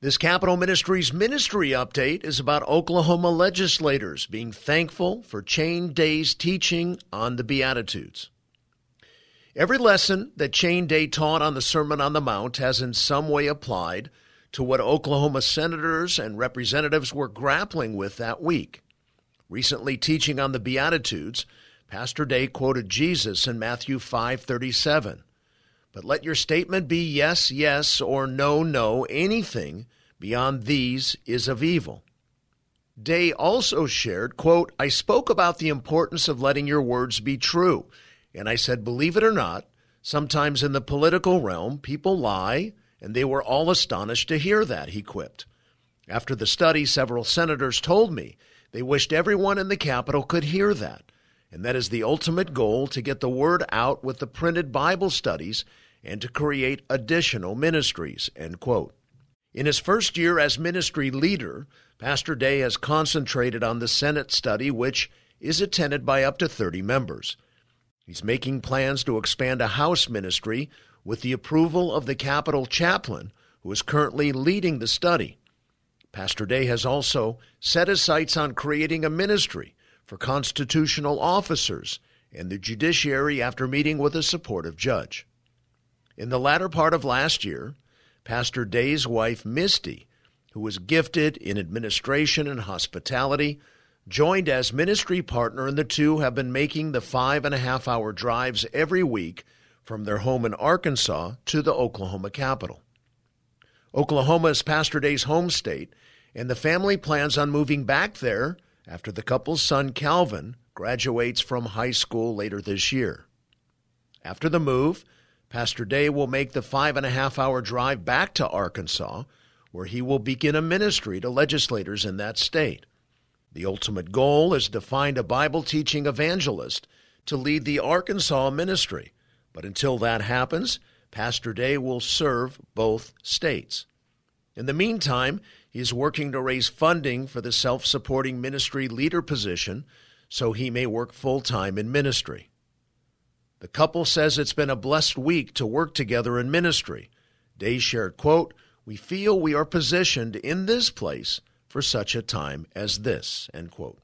This Capitol Ministries ministry update is about Oklahoma legislators being thankful for Cheyne Day's teaching on the Beatitudes. Every lesson that Cheyne Day taught on the Sermon on the Mount has in some way applied to what Oklahoma senators and representatives were grappling with that week. Recently teaching on the Beatitudes, Pastor Day quoted Jesus in Matthew 5:37. But let your statement be yes, yes, or no, no. Anything beyond these is of evil. Day also shared, quote, I spoke about the importance of letting your words be true. And I said, believe it or not, sometimes in the political realm, people lie, and they were all astonished to hear that, he quipped. After the study, several senators told me they wished everyone in the Capitol could hear that. And that is the ultimate goal to get the word out with the printed Bible studies and to create additional ministries. End quote. In his first year as ministry leader, Pastor Day has concentrated on the Senate study, which is attended by up to 30 members. He's making plans to expand a House ministry with the approval of the Capitol chaplain, who is currently leading the study. Pastor Day has also set his sights on creating a ministry for constitutional officers and the judiciary after meeting with a supportive judge. In the latter part of last year, Pastor Day's wife, Misty, who was gifted in administration and hospitality, joined as ministry partner, and the two have been making the five and a half hour drives every week from their home in Arkansas to the Oklahoma capital. Oklahoma is Pastor Day's home state, and the family plans on moving back there after the couple's son, Calvin, graduates from high school later this year. After the move, Pastor Day will make the five and a half hour drive back to Arkansas, where he will begin a ministry to legislators in that state. The ultimate goal is to find a Bible teaching evangelist to lead the Arkansas ministry. But until that happens, Pastor Day will serve both states. In the meantime, he is working to raise funding for the self supporting ministry leader position so he may work full time in ministry. The couple says it's been a blessed week to work together in ministry. Day shared, quote, We feel we are positioned in this place for such a time as this, end quote.